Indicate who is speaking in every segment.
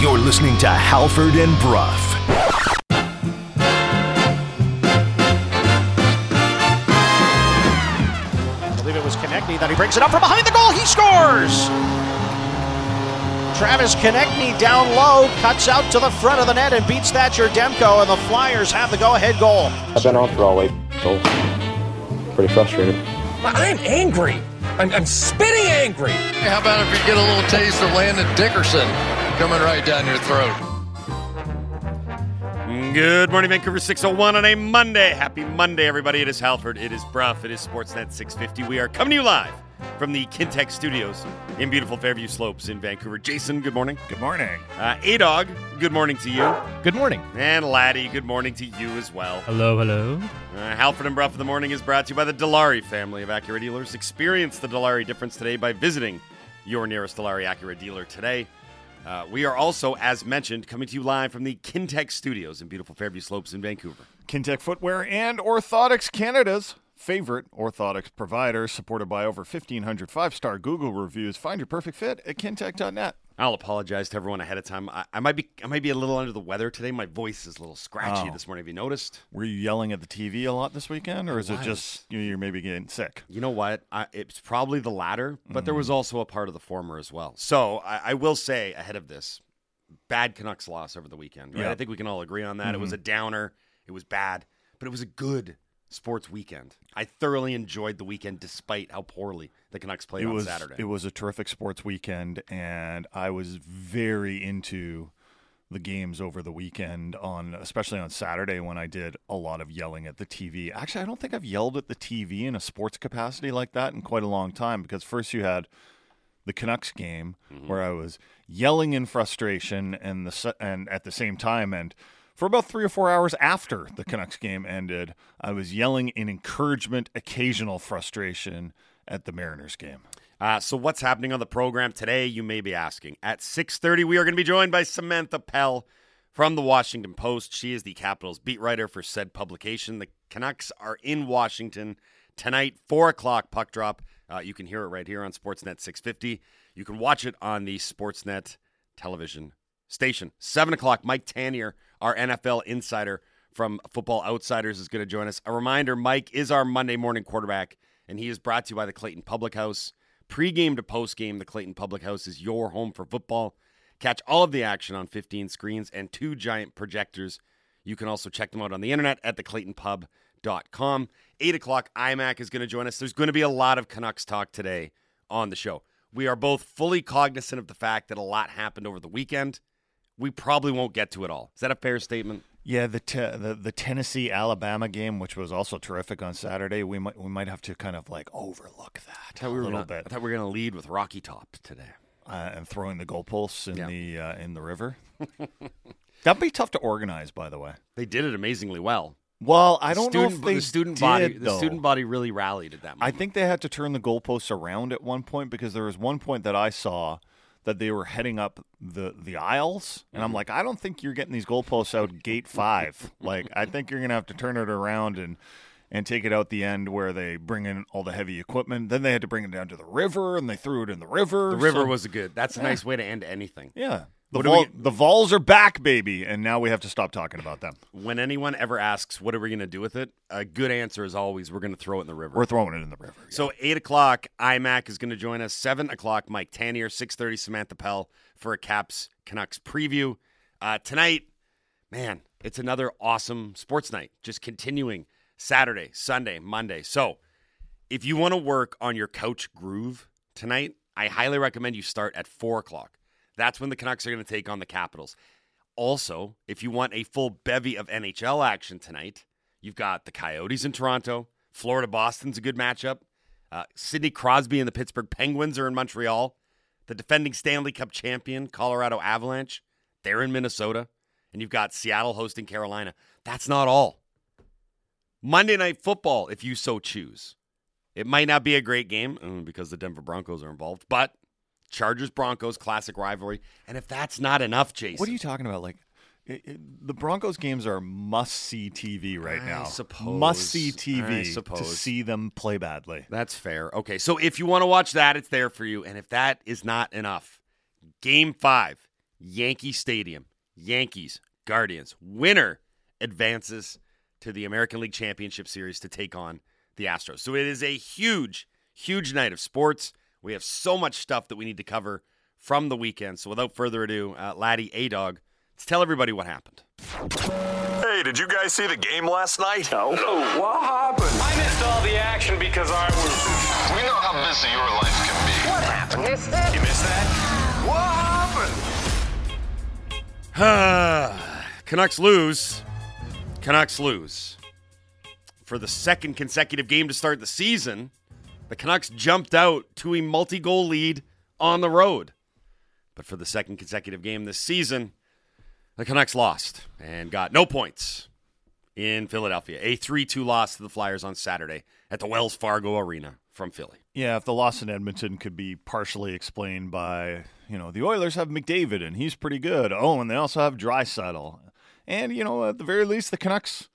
Speaker 1: You're listening to Halford and Bruff.
Speaker 2: I believe it was Konecny that he brings it up from behind the goal. He scores. Travis Konecny down low, cuts out to the front of the net and beats Thatcher Demko, and the Flyers have the go-ahead goal.
Speaker 3: I've been on for all week, so pretty frustrated.
Speaker 4: I'm angry. I'm, I'm spitting angry.
Speaker 5: How about if you get a little taste of Landon Dickerson coming right down your throat?
Speaker 6: Good morning, Vancouver 601 on a Monday. Happy Monday, everybody. It is Halford. It is Bruff. It is Sportsnet 650. We are coming to you live from the Kintec studios in beautiful Fairview Slopes in Vancouver. Jason, good morning.
Speaker 7: Good morning.
Speaker 6: Uh, A-Dog, good morning to you.
Speaker 7: Good morning.
Speaker 6: And Laddie, good morning to you as well.
Speaker 8: Hello, hello.
Speaker 6: Uh, Halford and Bruff of the Morning is brought to you by the Dilawri family of Acura dealers. Experience the Dilawri difference today by visiting your nearest Dilawri Acura dealer today. Uh, we are also, as mentioned, coming to you live from the Kintec studios in beautiful Fairview Slopes in Vancouver.
Speaker 7: Kintec Footwear and Orthotics Canada's favorite orthotics provider, supported by over 1,500 five star Google reviews. Find your perfect fit at kintec.net.
Speaker 6: I'll apologize to everyone ahead of time. I, I might be I might be a little under the weather today. My voice is a little scratchy
Speaker 7: Oh.
Speaker 6: this morning. Have you noticed?
Speaker 7: Were you yelling at the TV a lot this weekend, or is it
Speaker 6: was.
Speaker 7: just you know, you're maybe getting sick?
Speaker 6: You know what? I, it's probably the latter, but there
Speaker 7: Mm.
Speaker 6: was also a part of the former as well. So I, I will say ahead of this, bad Canucks loss over the weekend. Right?
Speaker 7: Yeah.
Speaker 6: I think we can all agree on that. It was
Speaker 7: Mm-hmm.
Speaker 6: a downer. It was bad, but it was a good sports weekend. I thoroughly enjoyed the weekend despite how poorly the Canucks played
Speaker 7: it
Speaker 6: on
Speaker 7: was
Speaker 6: Saturday.
Speaker 7: it was a terrific sports weekend, and I was very into the games over the weekend on especially on Saturday when I did a lot of yelling at the TV. Actually, I don't think I've yelled at the TV in a sports capacity like that in quite a long time because first you had the Canucks game mm-hmm. where I was yelling in frustration and the and at the same time and for about 3 or 4 hours after the Canucks game ended, I was yelling in encouragement, occasional frustration at the Mariners game.
Speaker 6: Uh, so what's happening on the program today? You may be asking. At 6:30, we are going to be joined by Samantha Pell from the Washington Post. She is the Capitals beat writer for said publication. The Canucks are in Washington tonight, four o'clock puck drop. Uh, you can hear it right here on Sportsnet 650. You can watch it on the Sportsnet television station. Seven o'clock. Mike Tanier, our NFL insider from Football Outsiders, is going to join us. A reminder: Mike is our Monday morning quarterback, and he is brought to you by the Clayton Public House. Pre-game to post-game, the Clayton Public House is your home for football. Catch all of the action on 15 screens and two giant projectors. You can also check them out on the internet at theclaytonpub.com. 8 o'clock, iMac is going to join us. There's going to be a lot of Canucks talk today on the show. We are both fully cognizant of the fact that a lot happened over the weekend. We probably won't get to it all. Is that a fair statement?
Speaker 7: Yeah, the te- the the Tennessee Alabama game, which was also terrific on Saturday, we might we might have to kind of like overlook that
Speaker 6: I thought
Speaker 7: a
Speaker 6: we were
Speaker 7: little
Speaker 6: gonna,
Speaker 7: bit
Speaker 6: I thought we were going to lead with Rocky Top today.
Speaker 7: uh, and throwing the goalposts in
Speaker 6: Yeah.
Speaker 7: the uh, in the river. That'd be tough to organize, by the way.
Speaker 6: They did it amazingly well.
Speaker 7: Well, I don't
Speaker 6: student,
Speaker 7: know if they
Speaker 6: the student
Speaker 7: did,
Speaker 6: body the student body really rallied at that
Speaker 7: I think they had to turn the goalposts around at one point because there was one point that I saw that they were heading up the the aisles, and I'm
Speaker 6: Mm-hmm.
Speaker 7: like, I don't think you're getting these goalposts out gate five. like, I think you're gonna have to turn it around and and take it out the end where they bring in all the heavy equipment. Then they had to bring it down to the river, and they threw it in the river.
Speaker 6: the river
Speaker 7: So-
Speaker 6: was a good. That's a nice way to end anything.
Speaker 7: yeah. The,
Speaker 6: do we
Speaker 7: the Vols are back, baby, and now we have to stop talking about them.
Speaker 6: When anyone ever asks, "What are we going to do with it?" a good answer is always, "We're going to throw it in the river."
Speaker 7: We're throwing it in the river.
Speaker 6: So eight o'clock, iMac is going to join us. Seven o'clock, Mike Tanier. Six thirty, Samantha Pell for a Caps Canucks preview. Uh, tonight, man, it's another awesome sports night. Just continuing Saturday, Sunday, Monday. So if you want to work on your couch groove tonight, I highly recommend you start at four o'clock. That's when the Canucks are going to take on the Capitals. Also, if you want a full bevy of NHL action tonight, you've got the Coyotes in Toronto. Florida Boston's a good matchup. Uh, Sidney Crosby and the Pittsburgh Penguins are in Montreal. The defending Stanley Cup champion, Colorado Avalanche, they're in Minnesota. And you've got Seattle hosting Carolina. That's not all. Monday Night Football, if you so choose. It might not be a great game mm, because the Denver Broncos are involved, but Chargers Broncos classic rivalry. And if that's not enough, Jason,
Speaker 7: What are you talking about? Like, it, it, the Broncos games are must see TV right now.
Speaker 6: I
Speaker 7: now.
Speaker 6: suppose.
Speaker 7: Must see TV to see them play badly.
Speaker 6: That's fair. Okay, so if you want to watch that, it's there for you. And if that is not enough, Game Five, Yankee Stadium, Yankees, Guardians, winner advances to the American League Championship Series to take on the Astros. So it is a huge, huge night of sports. We have so much stuff that we need to cover from the weekend. So without further ado, uh, Laddie A Dog, let's tell everybody what happened.
Speaker 8: Hey, did you guys see the game last night? No. no.
Speaker 4: What happened? I missed all the action because I was.
Speaker 5: We know how busy your life can be.
Speaker 4: What happened? Missed it?
Speaker 8: You missed that? What happened?
Speaker 6: Canucks lose. Canucks lose. For the second consecutive game to start the season, the Canucks jumped out to a multi goal lead on the road. But for the second consecutive game this season, the Canucks lost and got no points in Philadelphia. A 3 2 loss to the Flyers on Saturday at the Wells Fargo Arena from Philly.
Speaker 7: Yeah, if the loss in Edmonton could be partially explained by, you know, the Oilers have McDavid and he's pretty good. Oh, and they also have Draisaitl. And, you know, at the very least, the Canucks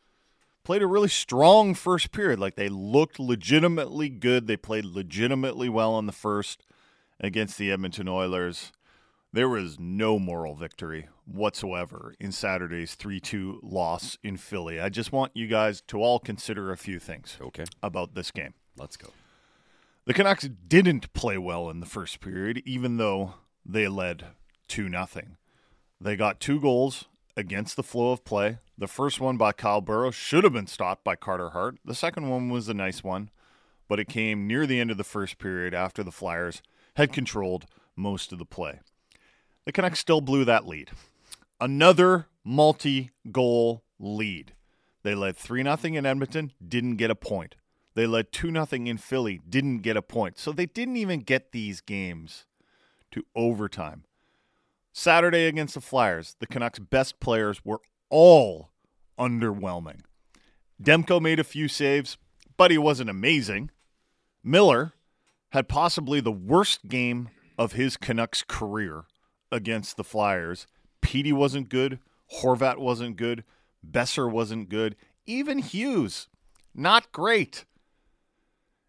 Speaker 7: played a really strong first period. Like they looked legitimately good. They played legitimately well in the first against the Edmonton Oilers. There was no moral victory whatsoever in Saturday's 3 2 loss in Philly. I just want you guys to all consider a few things
Speaker 6: Okay,
Speaker 7: about this game.
Speaker 6: let's go.
Speaker 7: The Canucks didn't play well in the first period, even though they led 2 nothing. They got two goals against the flow of play. The first one by Kyle Burroughs should have been stopped by Carter Hart. The second one was a nice one, but it came near the end of the first period after the Flyers had controlled most of the play. The Canucks still blew that lead. Another multi goal lead. They led 3 0 in Edmonton, didn't get a point. They led 2 0 in Philly, didn't get a point. So they didn't even get these games to overtime. Saturday against the Flyers, the Canucks' best players were all underwhelming. Demko made a few saves, but he wasn't amazing. Miller had possibly the worst game of his Canucks career against the Flyers. Petey wasn't good. Horvat wasn't good. Boeser wasn't good. Even Hughes, not great.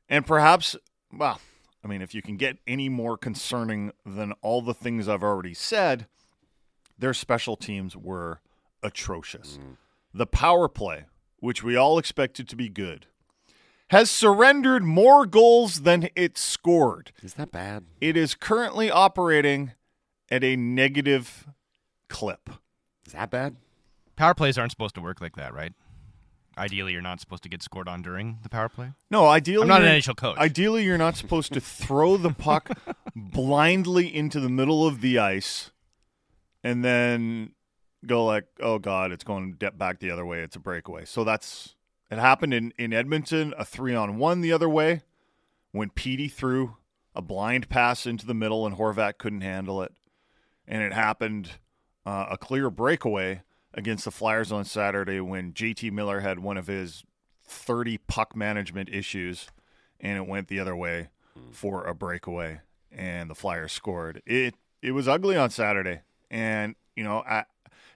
Speaker 7: And perhaps, well, I mean, if you can get any more concerning than all the things I've already said, their special teams were atrocious. The power play, which we all expected to be good, has surrendered more goals than it scored.
Speaker 6: Is that bad?
Speaker 7: It is currently operating at a negative clip.
Speaker 6: Is that bad?
Speaker 9: Power plays aren't supposed to work like that, right? Ideally, you're not supposed to get scored on during the power play.
Speaker 7: No, ideally,
Speaker 9: I'm not an
Speaker 7: you're-
Speaker 9: NHL coach.
Speaker 7: Ideally, you're not supposed to throw the puck blindly into the middle of the ice and then go like, "Oh God, it's going back the other way. It's a breakaway." So that's it happened in in Edmonton, a three on one the other way when Petey threw a blind pass into the middle and Horvat couldn't handle it, and it happened uh, a clear breakaway against the Flyers on Saturday when JT Miller had one of his 30 puck management issues and it went the other way for a breakaway and the Flyers scored. It it was ugly on Saturday. And you know, I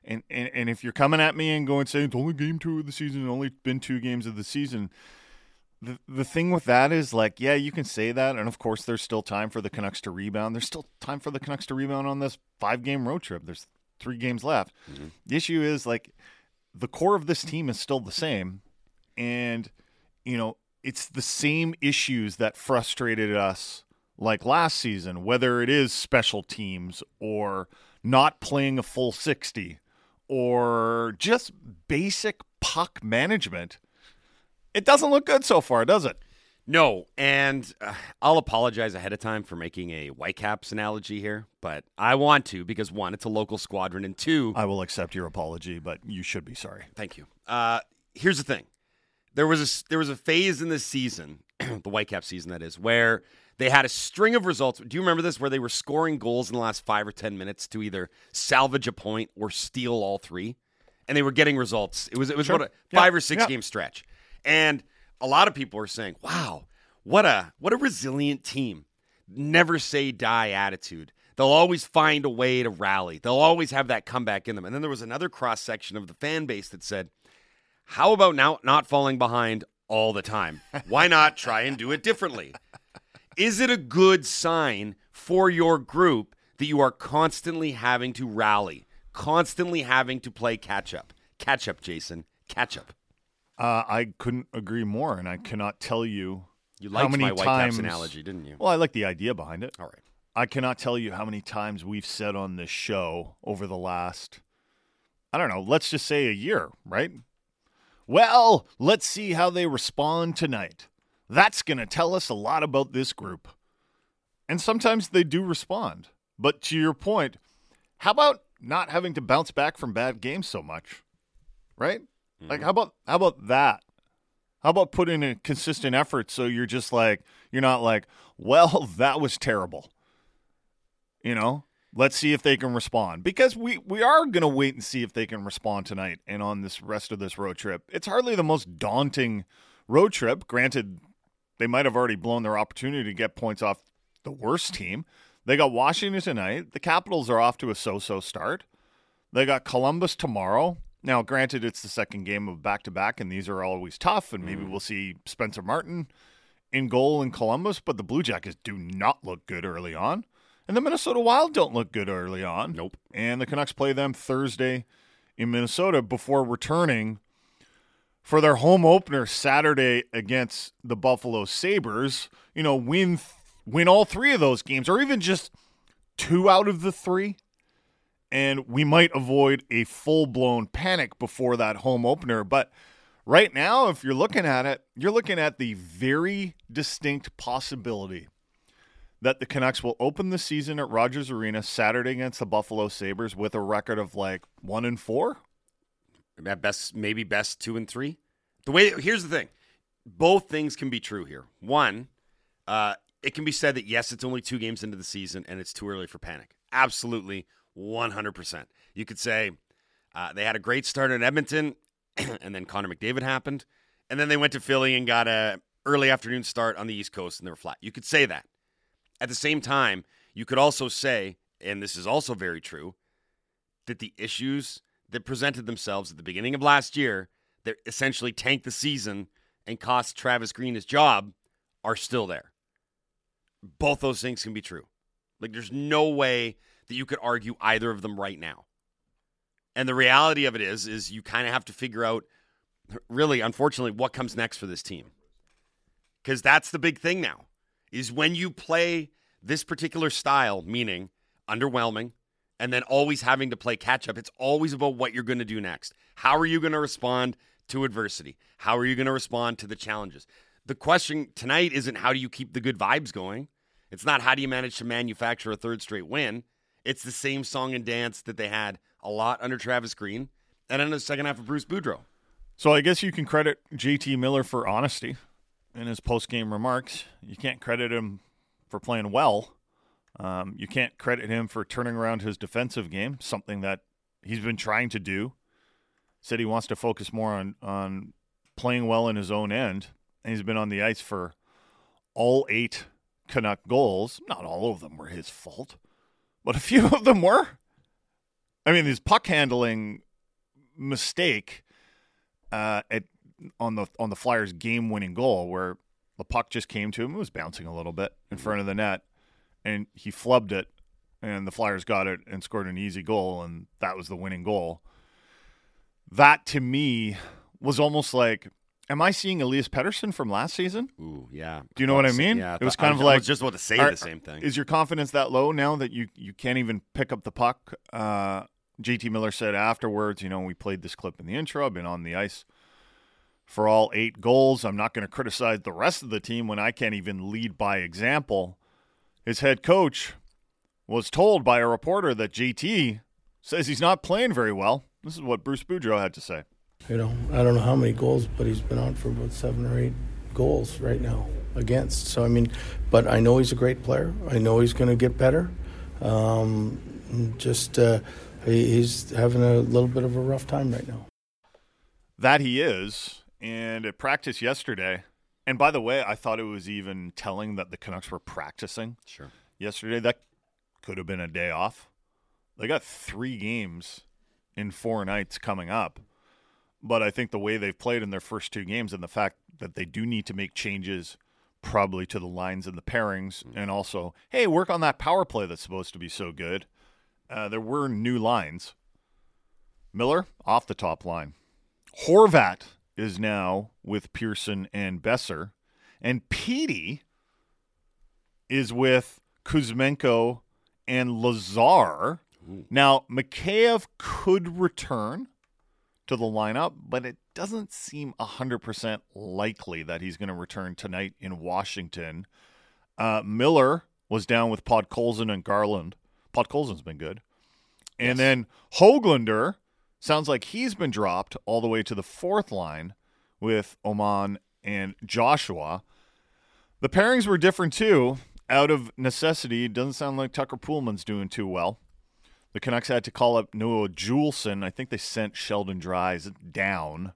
Speaker 7: and, and, and if you're coming at me and going saying it's only game two of the season, only been two games of the season, the the thing with that is like, yeah, you can say that, and of course there's still time for the Canucks to rebound. There's still time for the Canucks to rebound on this five game road trip. There's three games left. Mm-hmm. The issue is like the core of this team is still the same, and you know it's the same issues that frustrated us like last season, whether it is special teams or not playing a full sixty or just basic puck management. It doesn't look good so far, does it?
Speaker 6: No, and uh, I'll apologize ahead of time for making a Whitecaps analogy here, but I want to because one, it's a local squadron, and two,
Speaker 7: I will accept your apology, but you should be sorry.
Speaker 6: thank you. Uh, here's the thing: there was a there was a phase in this season, the Whitecap season that is, where they had a string of results. Do you remember this? Where they were scoring goals in the last five or ten minutes to either salvage a point or steal all three, and they were getting results. It was it was
Speaker 7: Sure.
Speaker 6: what a
Speaker 7: Yeah.
Speaker 6: five or six
Speaker 7: Yeah.
Speaker 6: game stretch, and a lot of people are saying, "Wow, what a what a resilient team." Never say die attitude. They'll always find a way to rally. They'll always have that comeback in them. And then there was another cross section of the fan base that said, How about now not falling behind all the time? Why not try and do it differently? Is it a good sign for your group that you are constantly having to rally, constantly having to play catch up? Catch up, Jason. Catch up.
Speaker 7: Uh, I couldn't agree more, and I cannot tell you
Speaker 6: You
Speaker 7: how many times.
Speaker 6: analogy, didn't you?
Speaker 7: Well, I like the idea behind it.
Speaker 6: All right.
Speaker 7: I cannot tell you how many times we've said on this show over the last, I don't know, let's just say a year, right? Well, let's see how they respond tonight. That's going to tell us a lot about this group. And sometimes they do respond. But to your point, how about not having to bounce back from bad games so much? Right? Like mm-hmm. how about how about that? How about putting in a consistent effort so you're just like you're not like, well, that was terrible. You know? Let's see if they can respond. Because we we are going to wait and see if they can respond tonight and on this rest of this road trip. It's hardly the most daunting road trip. Granted, they might have already blown their opportunity to get points off the worst team. They got Washington tonight. The Capitals are off to a so-so start. They got Columbus tomorrow. Now, granted, it's the second game of back to back, and these are always tough, and maybe mm. we'll see Spencer Martin in goal in Columbus, but the Blue Jackets do not look good early on. And the Minnesota Wild don't look good early on.
Speaker 6: Nope.
Speaker 7: And the Canucks play them Thursday in Minnesota before returning for their home opener Saturday against the Buffalo Sabres. You know, win win all three of those games, or even just two out of the three and we might avoid a full blown panic before that home opener. But right now, if you're looking at it, you're looking at the very distinct possibility that the Canucks will open the season at Rogers Arena Saturday against the Buffalo Sabres with a record of like one and four.
Speaker 6: At best, maybe best two and three. The way here's the thing, both things can be true here. One, uh, it can be said that yes, it's only two games into the season and it's too early for panic. Absolutely, one hundred percent. You could say uh, they had a great start in Edmonton, and then Connor McDavid happened, and then they went to Philly and got a early afternoon start on the East Coast and they were flat. You could say that. At the same time, you could also say, and this is also very true, that the issues that presented themselves at the beginning of last year that essentially tanked the season and cost Travis Green his job are still there. Both those things can be true. Like, there's no way that you could argue either of them right now. And the reality of it is, is you kind of have to figure out, really, unfortunately, what comes next for this team. Because that's the big thing now, is when you play this particular style, meaning underwhelming, and then always having to play catch up. It's always about what you're going to do next. How are you going to respond to adversity? How are you going to respond to the challenges? The question tonight isn't how do you keep the good vibes going? It's not how do you manage to manufacture a third straight win. It's the same song and dance that they had a lot under Travis Green and in the second half of Bruce Boudreau.
Speaker 7: So I guess you can credit JT Miller for honesty in his post game remarks. You can't credit him for playing well. Um, you can't credit him for turning around his defensive game, something that he's been trying to do. Said he wants to focus more on on playing well in his own end, and he's been on the ice for all eight Canuck goals. Not all of them were his fault, but a few of them were. I mean, his puck handling mistake uh, at on the on the Flyers game winning goal where the puck just came to him. It was bouncing a little bit in front of the net, and he flubbed it, and the Flyers got it and scored an easy goal, and that was the winning goal. That to me was almost like, am I seeing Elias Pettersson from last season?
Speaker 6: Ooh, yeah.
Speaker 7: Do you know what I mean?
Speaker 6: Yeah,
Speaker 7: it was
Speaker 6: I
Speaker 7: kind of
Speaker 6: I
Speaker 7: like
Speaker 6: was just about to say
Speaker 7: are-
Speaker 6: the same thing.
Speaker 7: Is your confidence that low now that you you can't even pick up the puck? Uh, JT Miller said afterwards, you know, we played this clip in the intro. I've been on the ice for all eight goals. I'm not going to criticize the rest of the team when I can't even lead by example. His head coach was told by a reporter that JT says he's not playing very well. This is what Bruce Boudreau had to say.
Speaker 10: You know, I don't know how many goals, but he's been on for about seven or eight goals right now against. So I mean, but I know he's a great player. I know he's going to get better. Um, just uh, he's having a little bit of a rough time right now.
Speaker 7: That he is. And at practice yesterday, and by the way, I thought it was even telling that the Canucks were practicing
Speaker 6: Sure.
Speaker 7: yesterday. That could have been a day off. They got three games in four nights coming up. But I think the way they've played in their first two games and the fact that they do need to make changes probably to the lines and the pairings and also, hey, work on that power play that's supposed to be so good. Uh, there were new lines. Miller off the top line. Horvat is now with Pearson and Boeser. And Petey is with Kuzmenko and Lazar. Now, Mikheyev could return to the lineup, but it doesn't seem 100% likely that he's going to return tonight in Washington. Uh, Miller was down with Podkolzin and Garland. Podkolzin's been good. And then Hoglander sounds like he's been dropped all the way to the fourth line with Aman and Joshua. The pairings were different too. Out of necessity, doesn't sound like Tucker Poolman's doing too well. The Canucks had to call up Noah Juulsen. I think they sent Sheldon Dries down.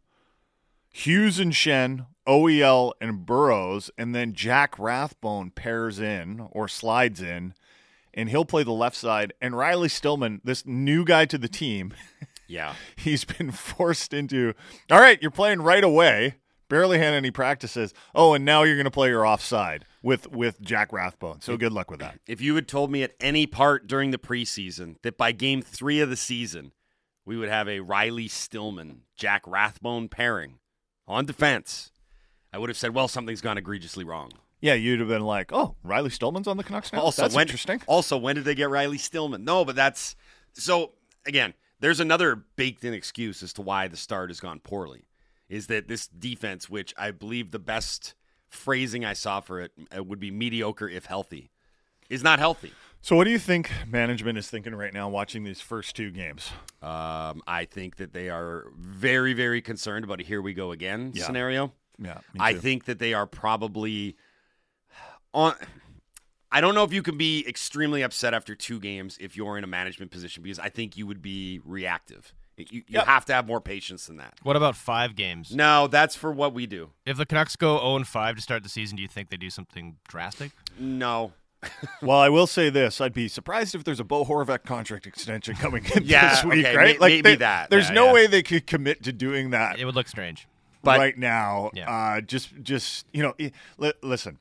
Speaker 7: Hughes and Schenn, OEL and Burroughs, and then Jack Rathbone pairs in or slides in, and he'll play the left side. And Riley Stillman, this new guy to the team,
Speaker 6: Yeah.
Speaker 7: he's been forced into all right you're playing right away barely had any practices oh and now you're going to play your offside with with jack rathbone so good luck with that
Speaker 6: If you had told me at any part during the preseason that by game three of the season, we would have a Riley Stillman, Jack Rathbone pairing on defense, I would have said, well, something's gone egregiously wrong.
Speaker 7: yeah you'd have been like oh riley stillman's on the canucks now
Speaker 6: Also,
Speaker 7: that's
Speaker 6: when,
Speaker 7: interesting
Speaker 6: Also, when did they get Riley Stillman? No, but that's so. Again, there's another baked-in excuse as to why the start has gone poorly. Is that this defense, which I believe the best phrasing I saw for it uh, would be mediocre if healthy, is not healthy.
Speaker 7: so what do you think management is thinking right now watching these first two games
Speaker 6: Um, I think that they are very, very concerned about a "here we go again"
Speaker 7: Yeah.
Speaker 6: scenario.
Speaker 7: yeah
Speaker 6: I think that they are probably on. I don't know if you can be extremely upset after two games if you're in a management position because I think you would be reactive. You, you
Speaker 7: Yep.
Speaker 6: have to have more patience than that.
Speaker 9: What about five games?
Speaker 6: No, that's for what we do.
Speaker 9: If the Canucks go 0 5 to start the season, do you think they do something drastic?
Speaker 6: No.
Speaker 7: well i will say this i'd be surprised if there's a bo horvat contract extension coming in
Speaker 6: Yeah,
Speaker 7: this week
Speaker 6: okay,
Speaker 7: right
Speaker 6: may- maybe
Speaker 7: they-
Speaker 6: that.
Speaker 7: there's
Speaker 6: Yeah,
Speaker 7: no
Speaker 6: yeah.
Speaker 7: way they could commit to doing that
Speaker 9: It would look strange.
Speaker 6: But-
Speaker 7: right now.
Speaker 9: Yeah.
Speaker 7: Uh, just, just you know, li- listen.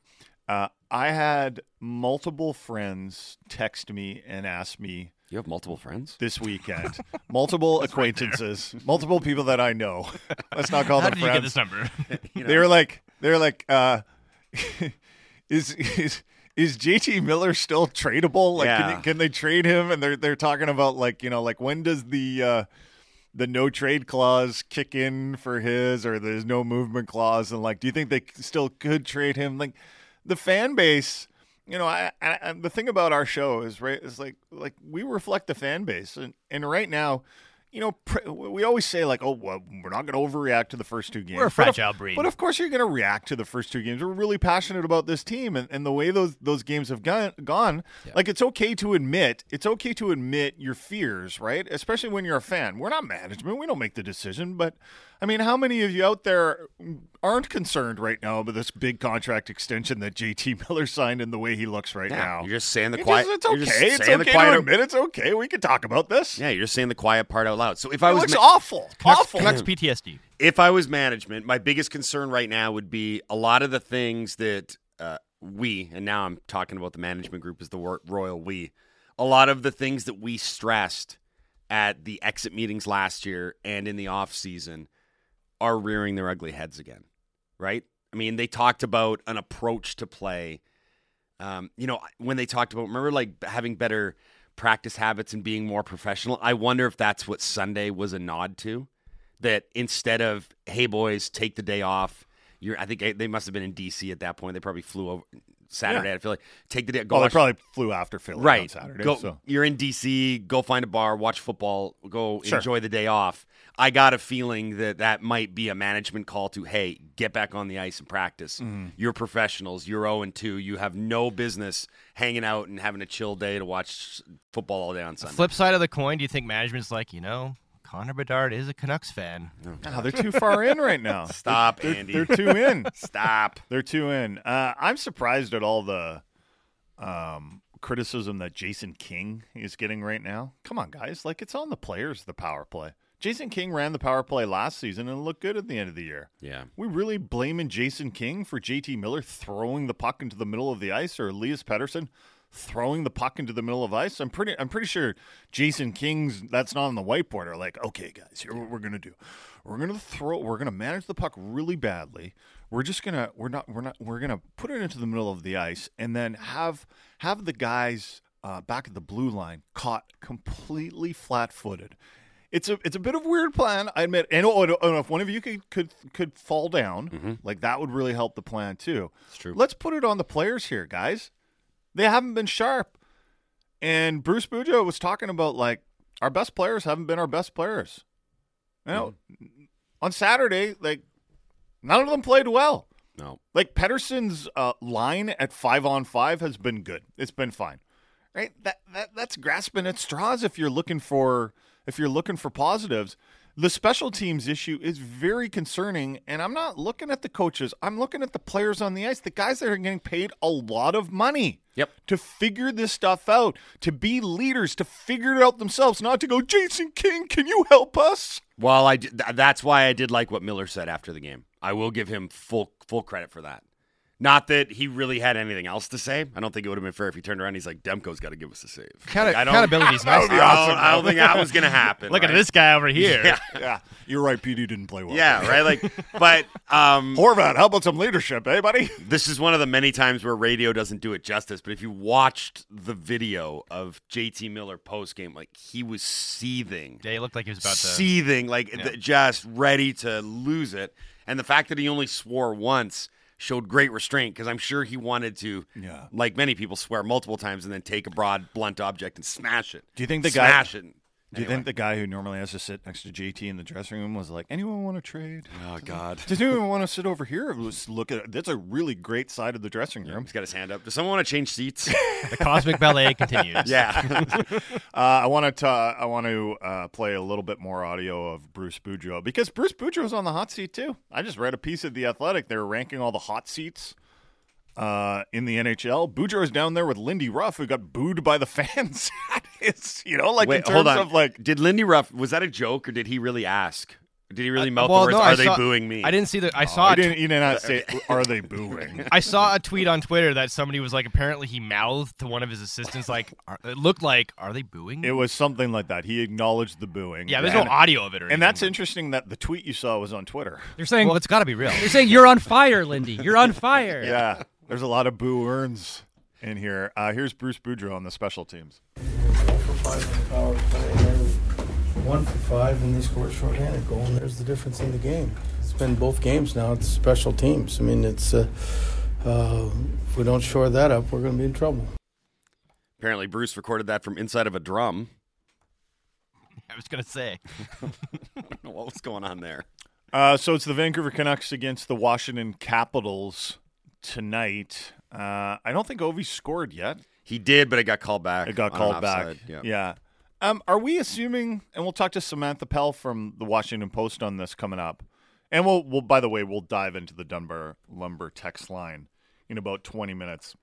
Speaker 7: Uh, I had multiple friends text me and ask me
Speaker 6: You have multiple friends?
Speaker 7: this weekend, multiple acquaintances, multiple people that I know. Let's not call
Speaker 9: How
Speaker 7: them
Speaker 9: did you get
Speaker 7: friends.
Speaker 9: this number?
Speaker 7: They were like, they were like, uh, is is is JT Miller still tradable? Like,
Speaker 6: Yeah.
Speaker 7: can, they, can they trade him? And they're they're talking about like, you know, like when does the uh, the no trade clause kick in for his, or there's no movement clause? And like, do you think they still could trade him? Like, the fan base. You know, I, I, the thing about our show is right is like like we reflect the fan base, and and right now, you know, pr- we always say like, oh, well, we're not going to overreact to the first two games.
Speaker 9: We're a
Speaker 7: But of-
Speaker 9: fragile breed.
Speaker 7: But of course, you're going to react to the first two games. We're really passionate about this team and, and the way those those games have gone. Gone. Like it's okay to admit it's okay to admit your fears, right? Especially when you're a fan. We're not management. We don't make the decision, but. I mean, how many of you out there aren't concerned right now about this big contract extension that JT Miller signed and the way he looks right
Speaker 6: Yeah,
Speaker 7: now?
Speaker 6: you're just saying the quiet.
Speaker 7: just- it's
Speaker 6: you're just
Speaker 7: okay. It's okay
Speaker 6: the quiet.
Speaker 7: to admit it's okay. We can talk about this.
Speaker 6: yeah, you're just saying the quiet part out loud. So if I
Speaker 7: it
Speaker 6: was
Speaker 7: looks
Speaker 6: ma-
Speaker 7: awful.
Speaker 9: Canucks,
Speaker 7: awful.
Speaker 9: Canucks PTSD.
Speaker 6: if I was management, my biggest concern right now would be a lot of the things that uh, we, and now I'm talking about the management group as the wor- royal we, a lot of the things that we stressed at the exit meetings last year and in the off season are rearing their ugly heads again, right? I mean, they talked about an approach to play. Um, you know, when they talked about, remember, like having better practice habits and being more professional. I wonder if that's what Sunday was a nod to that instead of hey boys take the day off you're i think they must have been in dc at that point they probably flew over saturday
Speaker 7: Yeah.
Speaker 6: i feel like take the day go
Speaker 7: Well, they probably flew after Philly on
Speaker 6: right
Speaker 7: Saturday.
Speaker 6: go,
Speaker 7: so.
Speaker 6: you're in dc go find a bar watch football go
Speaker 7: Sure.
Speaker 6: enjoy the day off i got a feeling that that might be a management call to hey get back on the ice and practice
Speaker 7: Mm-hmm.
Speaker 6: you're professionals you're 0 and 2 you have no business hanging out and having a chill day to watch football all day on sunday
Speaker 9: Flip side of the coin, do you think management's like, you know, Connor Bedard is a Canucks fan?
Speaker 7: Oh, they're too far in right now.
Speaker 6: Stop,
Speaker 7: they're,
Speaker 6: Andy.
Speaker 7: They're too in.
Speaker 6: stop
Speaker 7: They're too in. Uh, I'm surprised at all the um, criticism that Jason King is getting right now. Come on, guys. Like, it's on the players, the power play. Jason King ran the power play last season and looked good at the end of the year.
Speaker 6: Yeah.
Speaker 7: We really blaming Jason King for JT Miller throwing the puck into the middle of the ice or Elias Pettersson throwing the puck into the middle of ice. I'm pretty I'm pretty sure Jason King's that's not on the whiteboard are like, okay guys, here what we're gonna do. We're gonna throw we're gonna manage the puck really badly. We're just gonna we're not we're not we're gonna put it into the middle of the ice and then have have the guys uh, back at the blue line caught completely flat footed. It's a it's a bit of a weird plan, I admit. And oh, oh, oh, if one of you could could could fall down, like that would really help the plan too.
Speaker 6: It's true.
Speaker 7: Let's put it on the players here, guys. They haven't been sharp. And Bruce Bujo was talking about like our best players haven't been our best players. You know, on Saturday, like none of them played well.
Speaker 6: No.
Speaker 7: Like Pettersson's uh, line at five on five has been good. It's been fine. Right? That, that that's grasping at straws if you're looking for if you're looking for positives. The special teams issue is very concerning, and I'm not looking at the coaches. I'm looking at the players on the ice, the guys that are getting paid a lot of money.
Speaker 6: Yep.
Speaker 7: To figure this stuff out, to be leaders, to figure it out themselves, not to go, Jason King, can you help us?
Speaker 6: Well, I did, that's why I did like what Miller said after the game. I will give him full full credit for that. Not that he really had anything else to say. I don't think it would have been fair if he turned around. and He's like, "Demko's got to give us a save."
Speaker 9: Account-
Speaker 6: Like, I don't-
Speaker 9: accountability's
Speaker 6: I
Speaker 9: nice.
Speaker 6: I don't, I don't think that was going to happen.
Speaker 9: Look at this guy over here.
Speaker 6: Yeah,
Speaker 7: Yeah, you're right. Petey didn't play well.
Speaker 6: yeah, right. Like, but um,
Speaker 7: Horvat, how about some leadership, eh, buddy?
Speaker 6: this is one of the many times where radio doesn't do it justice. But if you watched the video of JT Miller post game, like he was seething.
Speaker 9: Yeah, he looked like he was about to.
Speaker 6: seething, like th- just ready to lose it. And the fact that he only swore once showed great restraint because I'm sure he wanted to,
Speaker 7: Yeah.
Speaker 6: like many people, swear multiple times and then take a broad, blunt object and smash it.
Speaker 7: Do you think the guy-
Speaker 6: smash it?
Speaker 7: Do you
Speaker 6: Anyway.
Speaker 7: think the guy who normally has to sit next to JT in the dressing room was like, anyone want to trade?
Speaker 6: Oh God,
Speaker 7: Does anyone want to sit over here? Let's look at that's a really great side of the dressing room.
Speaker 6: he's got his hand up. Does someone want to change seats?
Speaker 9: The cosmic ballet continues.
Speaker 6: yeah,
Speaker 7: Uh, I want to I want to uh, play a little bit more audio of Bruce Boudreau because Bruce Boudreau is on the hot seat too. I just read a piece of the Athletic. They were ranking all the hot seats uh, in the NHL. Boudreau is down there with Lindy Ruff, who got booed by the fans. it's you know like in terms
Speaker 6: hold on.
Speaker 7: of like
Speaker 6: did Lindy Ruff was that a joke or did he really ask? Did he really
Speaker 9: Uh,
Speaker 6: mouth
Speaker 9: well,
Speaker 6: the words?
Speaker 9: no,
Speaker 6: Are
Speaker 9: I
Speaker 6: they
Speaker 9: saw-
Speaker 6: booing me?
Speaker 9: I didn't see that. I
Speaker 7: Oh,
Speaker 9: saw.
Speaker 7: you
Speaker 9: a
Speaker 7: didn't, you did not say are they booing?
Speaker 9: I saw a tweet on Twitter that somebody was like, apparently he mouthed to one of his assistants, like, are, it looked like, are they booing?
Speaker 7: It was something like that. He acknowledged the booing.
Speaker 9: yeah, there's
Speaker 7: and,
Speaker 9: no audio of it or
Speaker 7: And that's
Speaker 9: anything.
Speaker 7: interesting that the tweet you saw was on Twitter.
Speaker 11: They're saying
Speaker 9: Well, it's got to be real.
Speaker 11: they're saying you're on fire, Lindy. You're on fire.
Speaker 7: Yeah, there's a lot of boo earns in here. Uh, here's Bruce Boudreau on the special teams.
Speaker 10: One for five in the power play, and they're one for five, and they scored a shorthanded goal, and there's the difference in the game. It's been both games now. It's special teams. I mean, it's uh, uh, if we don't shore that up, we're going to be in trouble.
Speaker 6: Apparently, Bruce recorded that from inside of a drum.
Speaker 9: I was gonna say.
Speaker 6: what was going on there?
Speaker 7: Uh, so it's the Vancouver Canucks against the Washington Capitals tonight. Uh, I don't think Ovi scored yet.
Speaker 6: He did, but it got called back.
Speaker 7: It got called back.
Speaker 6: Yeah.
Speaker 7: yeah. Um, are we assuming? And we'll talk to Samantha Pell from the Washington Post on this coming up. And we'll, we'll by the way, we'll dive into the Dunbar Lumber text line in about 20 minutes.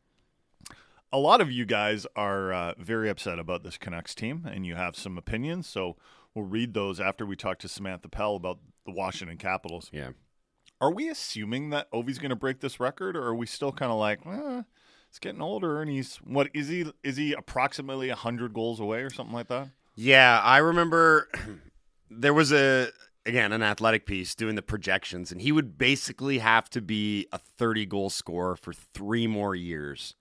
Speaker 7: A lot of you guys are uh, very upset about this Canucks team, and you have some opinions. So we'll read those after we talk to Samantha Pell about the Washington Capitals.
Speaker 6: Yeah.
Speaker 7: Are we assuming that Ovi's going to break this record, or are we still kind of like, eh, it's getting older, and he's what is he? Is he approximately hundred goals away, or something like that?
Speaker 6: Yeah, I remember there was a again an athletic piece doing the projections, and he would basically have to be a 30 goal scorer for three more years.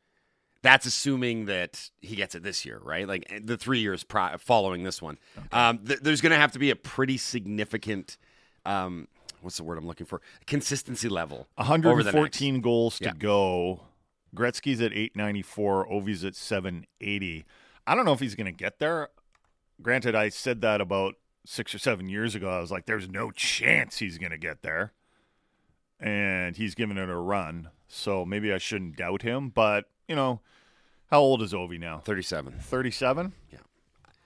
Speaker 6: That's assuming that he gets it this year, right? Like eh, the three years pri- following this one. Um, th- there's going to have to be a pretty significant, um, what's the word I'm looking for? Consistency level. over the next-
Speaker 7: 114 goals to
Speaker 6: Yeah.
Speaker 7: go. Gretzky's at 894. Ovi's at 780. I don't know if he's going to get there. Granted, I said that about six or seven years ago. I was like, there's no chance he's going to get there. And he's giving it a run. So maybe I shouldn't doubt him. But, you know, how old is Ovi now?
Speaker 6: 37.
Speaker 7: 37?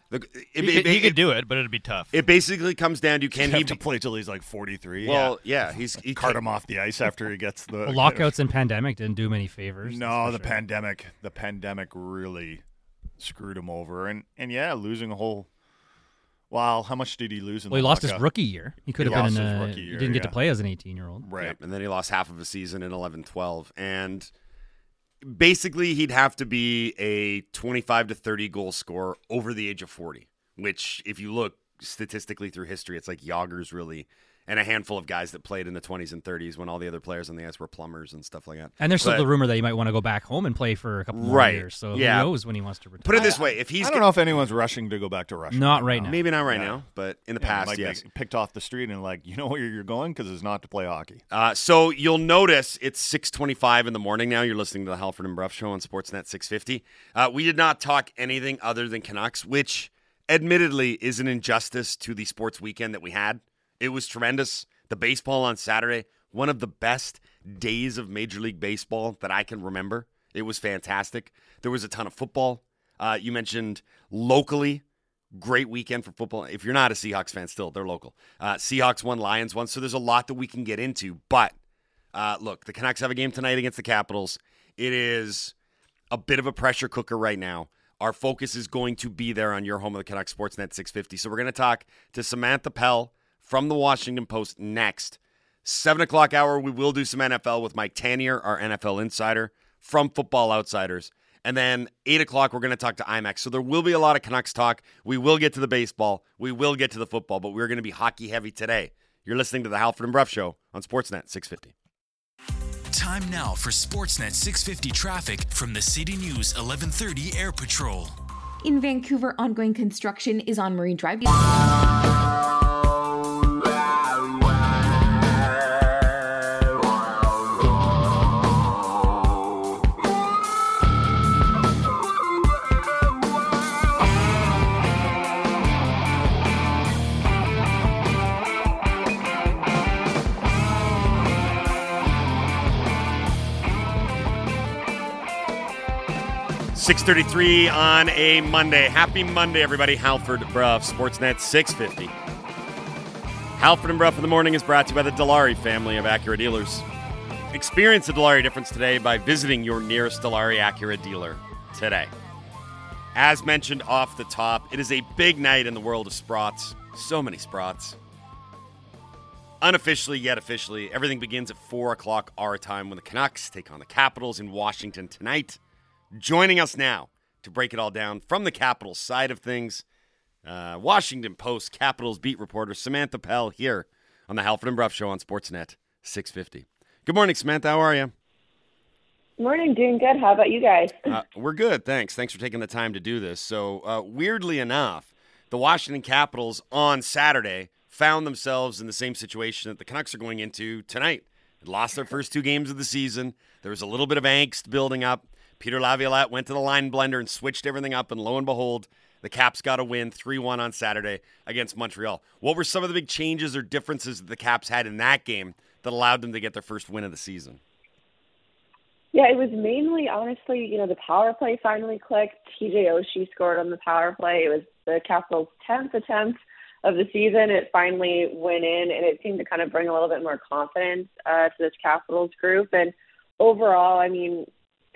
Speaker 6: The,
Speaker 9: He, could, he could do it, but it'd be tough.
Speaker 6: It basically comes down to can
Speaker 7: He'd
Speaker 6: he
Speaker 7: have to
Speaker 6: be-
Speaker 7: play till he's like 43.
Speaker 6: Well, yeah, he's he
Speaker 7: cart
Speaker 6: can't-
Speaker 7: him off the ice after he gets the
Speaker 11: Well, lockouts and pandemic didn't do him any favors.
Speaker 7: No, the
Speaker 11: sure.
Speaker 7: pandemic, the pandemic really screwed him over, and and yeah, losing a whole. Wow, how much did he lose in?
Speaker 11: Well, he
Speaker 7: the
Speaker 11: lost his rookie year. He could
Speaker 7: He
Speaker 11: have been in
Speaker 7: his
Speaker 11: a.
Speaker 7: rookie
Speaker 11: he didn't get to play as an 18 year old.
Speaker 7: Right.
Speaker 6: Yep, and then he lost half of a season in 11-12. And basically, he'd have to be a 25 to 30 goal scorer over the age of 40, which, if you look statistically through history, it's like Jagr's really, and a handful of guys that played in the 20s and 30s when all the other players on the ice were plumbers and stuff like that.
Speaker 11: And there's still
Speaker 6: But-
Speaker 11: the rumor that he might want to go back home and play for a couple more
Speaker 6: Right.
Speaker 11: years. So
Speaker 6: Yeah.
Speaker 11: who knows when he wants to retire?
Speaker 6: Put it this way: if he's
Speaker 7: I don't know if anyone's rushing to go back to Russia.
Speaker 11: Not right now.
Speaker 6: maybe not right
Speaker 7: Yeah.
Speaker 6: now, but in the
Speaker 7: Yeah,
Speaker 6: past,
Speaker 7: like
Speaker 6: yes.
Speaker 7: picked off the street and like, you know where you're going because it's not to play hockey.
Speaker 6: Uh, so you'll notice it's 6:25 in the morning now. You're listening to the Halford and Bruff show on Sportsnet 650. Uh, we did not talk anything other than Canucks, which admittedly is an injustice to the sports weekend that we had. It was tremendous. The baseball on Saturday, one of the best days of Major League Baseball that I can remember. It was fantastic. There was a ton of football. Uh, you mentioned locally, great weekend for football. If you're not a Seahawks fan, still they're local. Uh, Seahawks won, Lions won, so there's a lot that we can get into. But uh, look, the Canucks have a game tonight against the Capitals. It is a bit of a pressure cooker right now. Our focus is going to be there on your home of the Canucks Sportsnet 650. So we're going to talk to Samantha Pell from the Washington Post next. Seven o'clock hour, we will do some NFL with Mike Tanier, our NFL insider from Football Outsiders. And then eight o'clock, we're going to talk to iMac. So there will be a lot of Canucks talk. We will get to the baseball. We will get to the football, but we're going to be hockey heavy today. You're listening to the Halford and Bruff Show on Sportsnet 650.
Speaker 12: Time now for Sportsnet 650 traffic from the City News 1130 Air Patrol.
Speaker 13: In Vancouver, ongoing construction is on Marine Drive.
Speaker 6: Six thirty-three on a Monday. Happy Monday, everybody. Halford Bruff, Sportsnet six fifty. Halford and Bruff in the morning is brought to you by the Dilawri family of Acura dealers. Experience the Dilawri difference today by visiting your nearest Dilawri Acura dealer today. As mentioned off the top, it is a big night in the world of Sprots. So many Sprots. Unofficially, yet officially, everything begins at 4 o'clock our time when the Canucks take on the Capitals in Washington tonight. Joining us now to break it all down from the Capitals side of things, uh, Washington Post Capitals beat reporter Samantha Pell here on the Halford and Bruff Show on Sportsnet 650. Good morning, Samantha. How are you?
Speaker 14: Morning, doing good. How about you guys?
Speaker 6: Uh, we're good, thanks. Thanks for taking the time to do this. So, uh, weirdly enough, the Washington Capitals on Saturday found themselves in the same situation that the Canucks are going into tonight. They lost their first two games of the season. There was a little bit of angst building up. Peter Laviolette went to the line blender and switched everything up, and lo and behold, the Caps got a win 3 1 on Saturday against Montreal. What were some of the big changes or differences that the Caps had in that game that allowed them to get their first win of the season?
Speaker 14: Yeah, it was mainly, honestly, you know, the power play finally clicked. TJ Oshie scored on the power play. It was the Capitals' 10th attempt of the season. It finally went in, and it seemed to kind of bring a little bit more confidence uh, to this Capitals group. And overall, I mean,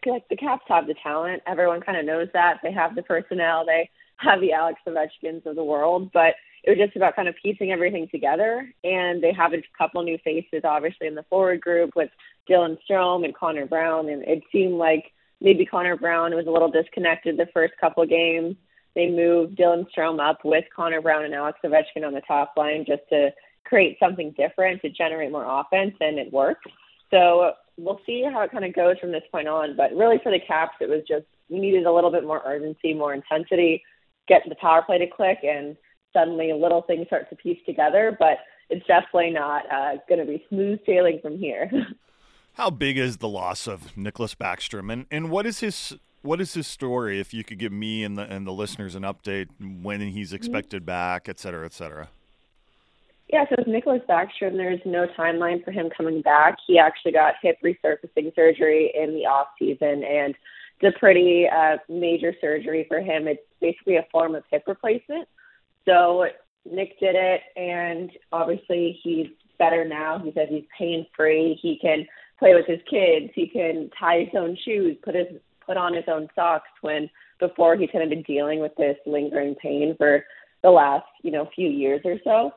Speaker 14: like the Caps have the talent. Everyone kind of knows that. They have the personnel. They have the Alex Ovechkins of the world. But it was just about kind of piecing everything together. And they have a couple new faces, obviously, in the forward group with Dylan Strome and Connor Brown. And it seemed like maybe Connor Brown was a little disconnected the first couple games. They moved Dylan Strome up with Connor Brown and Alex Ovechkin on the top line just to create something different to generate more offense, and it worked. So we'll see how it kind of goes from this point on. But really, for the Caps, it was just we needed a little bit more urgency, more intensity, get the power play to click, and suddenly little things start to piece together. But it's definitely not uh, going to be smooth sailing from here.
Speaker 7: How big is the loss of Nicklas Backstrom, and and what is his what is his story? If you could give me and the and the listeners an update when he's expected back, et cetera, et cetera.
Speaker 14: Yeah, so with Nicklas Backstrom, there's no timeline for him coming back. He actually got hip resurfacing surgery in the off season, and it's a pretty uh, major surgery for him. It's basically a form of hip replacement. So Nick did it, and obviously he's better now. He says he's pain free. He can play with his kids. He can tie his own shoes, put his put on his own socks. When before he's kind of been dealing with this lingering pain for the last you know few years or so.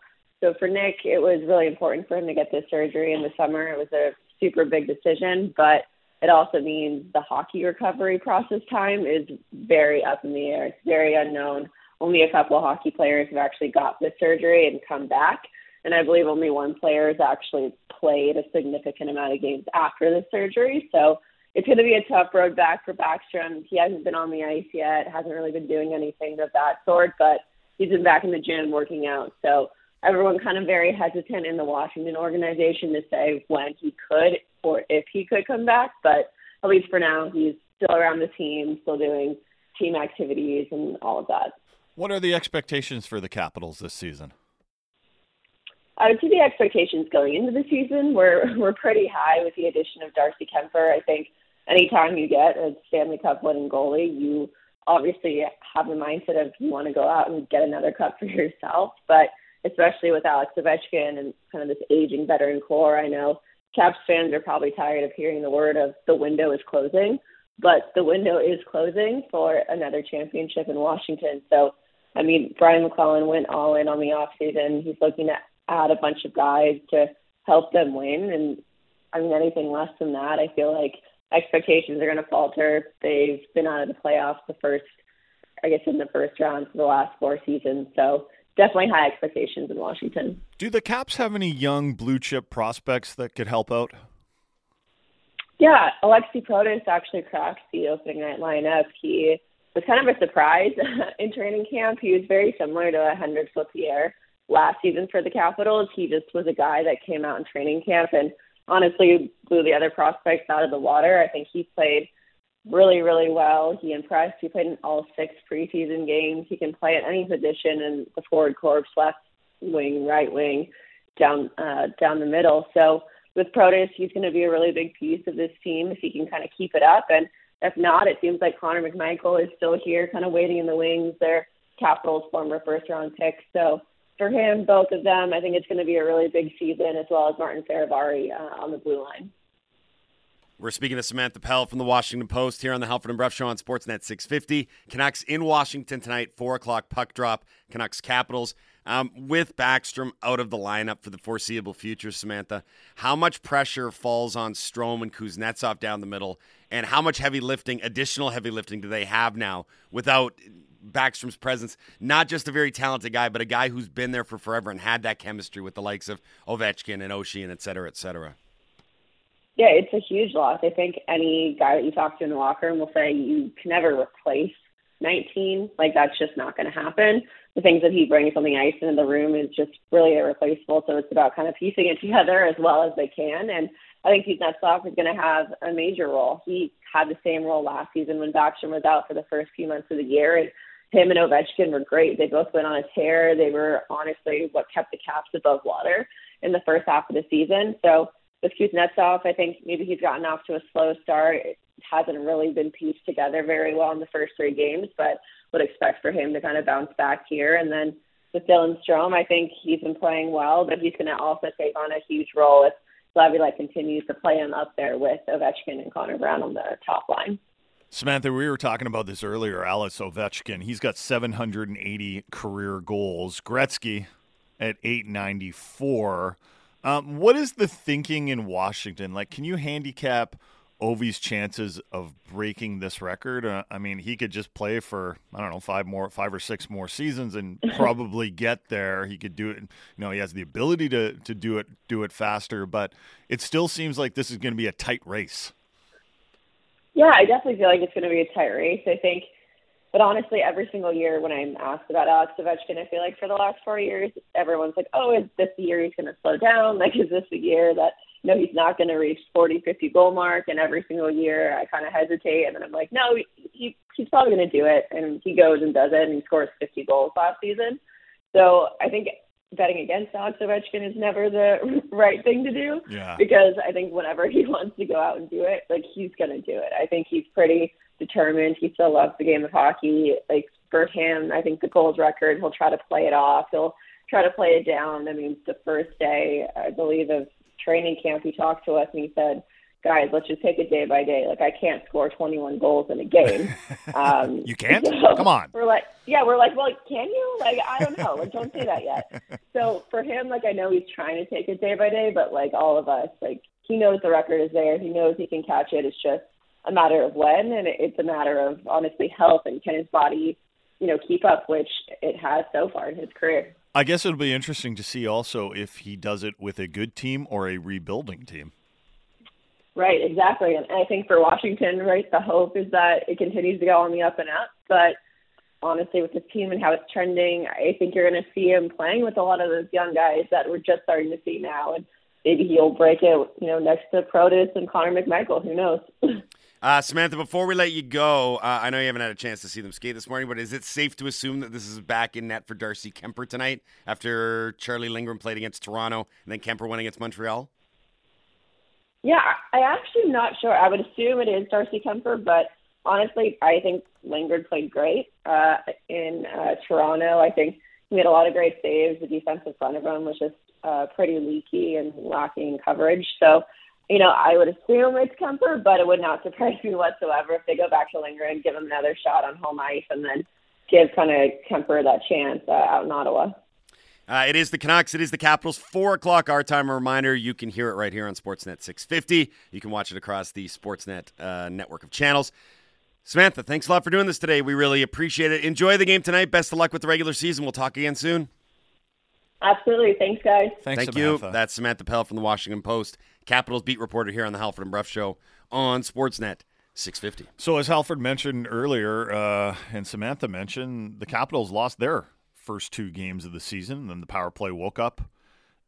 Speaker 14: So for Nick, it was really important for him to get this surgery in the summer. It was a super big decision, but it also means the hockey recovery process time is very up in the air. It's very unknown. Only a couple of hockey players have actually got this surgery and come back. And I believe only one player has actually played a significant amount of games after the surgery. So it's going to be a tough road back for Backstrom. He hasn't been on the ice yet, hasn't really been doing anything of that sort, but he's been back in the gym working out. So everyone kind of very hesitant in the Washington organization to say when he could or if he could come back. But at least for now, he's still around the team, still doing team activities and all of that.
Speaker 7: What are the expectations for the Capitals this season?
Speaker 14: I would say the expectations going into the season were were pretty high with the addition of Darcy Kuemper. I think anytime you get a Stanley Cup winning goalie, you obviously have the mindset of you want to go out and get another cup for yourself. But especially with Alex Ovechkin and kind of this aging veteran core, I know Caps fans are probably tired of hearing the word of the window is closing, but the window is closing for another championship in Washington. So, I mean, Brian MacLellan went all in on the off season. He's looking at add a bunch of guys to help them win. And I mean, anything less than that, I feel like expectations are going to falter. They've been out of the playoffs the first, I guess, in the first round for the last four seasons. So definitely high expectations in Washington.
Speaker 7: Do the Caps have any young blue chip prospects that could help out?
Speaker 14: Yeah, Alexi Protas actually cracked the opening night lineup. He was kind of a surprise in training camp. He was very similar to Hendrix Lapierre last season for the Capitals. He just was a guy that came out in training camp and honestly blew the other prospects out of the water. I think he played really, really well. He impressed. He played in all six preseason games. He can play at any position in the forward corps, left wing, right wing, down uh, down the middle. So with Protas, he's going to be a really big piece of this team if he can kind of keep it up. And if not, it seems like Connor McMichael is still here, kind of waiting in the wings. They're Capitals' former first round pick. So for him, both of them, I think it's going to be a really big season, as well as Martin Fehervary uh, on the blue line.
Speaker 6: We're speaking to Samantha Pell from the Washington Post here on the Halford and Brough Show on Sportsnet 650. Canucks in Washington tonight, 4 o'clock puck drop. Canucks Capitals. Um, with Backstrom out of the lineup for the foreseeable future, Samantha, how much pressure falls on Strome and Kuznetsov down the middle, and how much heavy lifting, additional heavy lifting, do they have now without Backstrom's presence? Not just a very talented guy, but a guy who's been there for forever and had that chemistry with the likes of Ovechkin and Oshie and et cetera, et cetera.
Speaker 14: Yeah, it's a huge loss. I think any guy that you talk to in the locker room will say you can never replace 19. Like that's just not going to happen. The things that he brings on the ice and in the room is just really irreplaceable. So it's about kind of piecing it together as well as they can. And I think Kuznetsov is going to have a major role. He had the same role last season when Backstrom was out for the first few months of the year. And him and Ovechkin were great. They both went on a tear. They were honestly what kept the Caps above water in the first half of the season. So with Kuznetsov, I think maybe he's gotten off to a slow start. It hasn't really been pieced together very well in the first three games, but would expect for him to kind of bounce back here. And then with Dylan Strome, I think he's been playing well, but he's going to also take on a huge role if Laviolette continues to play him up there with Ovechkin and Connor Brown on the top line.
Speaker 7: Samantha, we were talking about this earlier. Alex Ovechkin, he's got 780 career goals. Gretzky at 894. Um, what is the thinking in Washington? Like, can you handicap Ovi's chances of breaking this record? Uh, I mean, he could just play for I don't know five more, five or six more seasons, and probably get there. He could do it. You know, he has the ability to to do it, do it faster. But it still seems like this is going to be a tight race.
Speaker 14: Yeah, I definitely feel like it's going to be a tight race. I think but honestly, every single year when I'm asked about Alex Ovechkin, I feel like for the last four years, everyone's like, oh, is this the year he's going to slow down? Like, is this the year that, no, he's not going to reach 40, 50 goal mark? And every single year I kind of hesitate. And then I'm like, no, he, he's probably going to do it. And he goes and does it and he scores 50 goals last season. So I think betting against Alex Ovechkin is never the right thing to do.
Speaker 7: Yeah.
Speaker 14: Because I think whenever he wants to go out and do it, like he's gonna do it. I think he's pretty determined. He still loves the game of hockey. Like for him, I think the goals record, he'll try to play it off. He'll try to play it down. I mean, the first day, I believe, of training camp, he talked to us and he said, guys, let's just take it day by day. Like I can't score 21 goals in a game. Um,
Speaker 7: you can't?
Speaker 14: so
Speaker 7: Come on.
Speaker 14: We're like, yeah, we're like, well, can you? Like, I don't know. Like, don't say that yet. So for him, like, I know he's trying to take it day by day, but like all of us, like, he knows the record is there. He knows he can catch it. It's just a matter of when, and it's a matter of honestly health and can his body, you know, keep up, which it has so far in his career.
Speaker 7: I guess it'll be interesting to see also if he does it with a good team or a rebuilding team.
Speaker 14: Right, exactly. And I think for Washington, right, the hope is that it continues to go on the up and up. But honestly, with this team and how it's trending, I think you're going to see him playing with a lot of those young guys that we're just starting to see now. And maybe he'll break it, you know, next to Protas and Connor McMichael. Who knows?
Speaker 6: Uh, Samantha, before we let you go, uh, I know you haven't had a chance to see them skate this morning, but is it safe to assume that this is back in net for Darcy Kuemper tonight after Charlie Lindgren played against Toronto and then Kuemper went against Montreal?
Speaker 14: Yeah, I actually am not sure. I would assume it is Darcy Kuemper, but honestly, I think Lindgren played great uh, in uh, Toronto. I think he made a lot of great saves. The defense in front of him was just uh, pretty leaky and lacking coverage. So, you know, I would assume it's Kuemper, but it would not surprise me whatsoever if they go back to Lindgren, give him another shot on home ice, and then give kind of Kuemper that chance uh, out in Ottawa.
Speaker 6: Uh, it is the Canucks. It is the Capitals. Four o'clock our time. A reminder: you can hear it right here on Sportsnet 650. You can watch it across the Sportsnet uh, network of channels. Samantha, thanks a lot for doing this today. We really appreciate it. Enjoy the game tonight. Best of luck with the regular season. We'll talk again soon.
Speaker 14: Absolutely. Thanks, guys.
Speaker 7: Thanks,
Speaker 6: Thank
Speaker 7: Samantha.
Speaker 6: you. That's Samantha Pell from the Washington Post, Capitals beat reporter here on the Halford and Brough Show on Sportsnet 650.
Speaker 7: So, as Halford mentioned earlier, uh, and Samantha mentioned, the Capitals lost their first two games of the season. Then the power play woke up,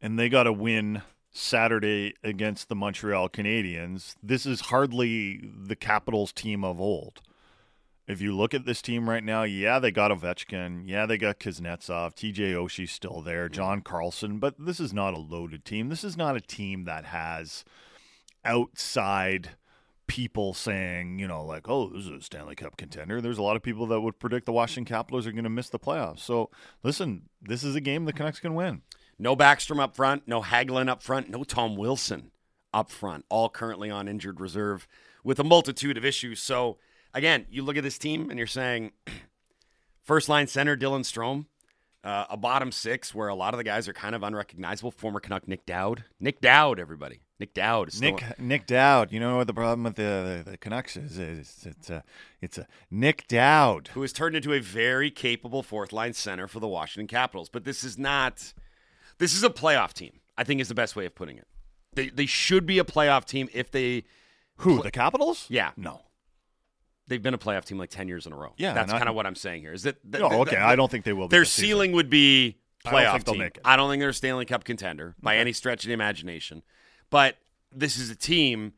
Speaker 7: and they got a win Saturday against the Montreal Canadiens. This is hardly the Capitals team of old. If you look at this team right now, yeah, they got Ovechkin. Yeah, they got Kuznetsov. TJ Oshie's still there. John Carlson. But this is not a loaded team. This is not a team that has outside people saying, you know, like, oh, this is a Stanley Cup contender. There's a lot of people that would predict the Washington Capitals are going to miss the playoffs. So, listen, this is a game the Canucks can win.
Speaker 6: No Backstrom up front, no Hagelin up front, no Tom Wilson up front, all currently on injured reserve with a multitude of issues. So, again, you look at this team and you're saying first line center Dylan Strome, uh, a bottom six where a lot of the guys are kind of unrecognizable. Former Canuck Nic Dowd. Nic Dowd, everybody. Nic Dowd. Is still
Speaker 7: Nick Nic Dowd. You know what the problem with the the, the Canucks is? It's it's a it's a Nic Dowd
Speaker 6: who has turned into a very capable fourth line center for the Washington Capitals. But this is not. This is a playoff team. I think is the best way of putting it. They they should be a playoff team if they.
Speaker 7: Who the Capitals?
Speaker 6: Yeah.
Speaker 7: No.
Speaker 6: They've been a playoff team like ten years in a row.
Speaker 7: Yeah,
Speaker 6: that's kind of what I'm saying here. Is that? th-
Speaker 7: oh,
Speaker 6: No,
Speaker 7: okay.
Speaker 6: th-
Speaker 7: I don't think they will be
Speaker 6: Their
Speaker 7: this season.
Speaker 6: ceiling would be
Speaker 7: I don't
Speaker 6: playoff team. I don't think they're a Stanley Cup contender by
Speaker 7: Okay.
Speaker 6: any stretch of the imagination. But this is a team,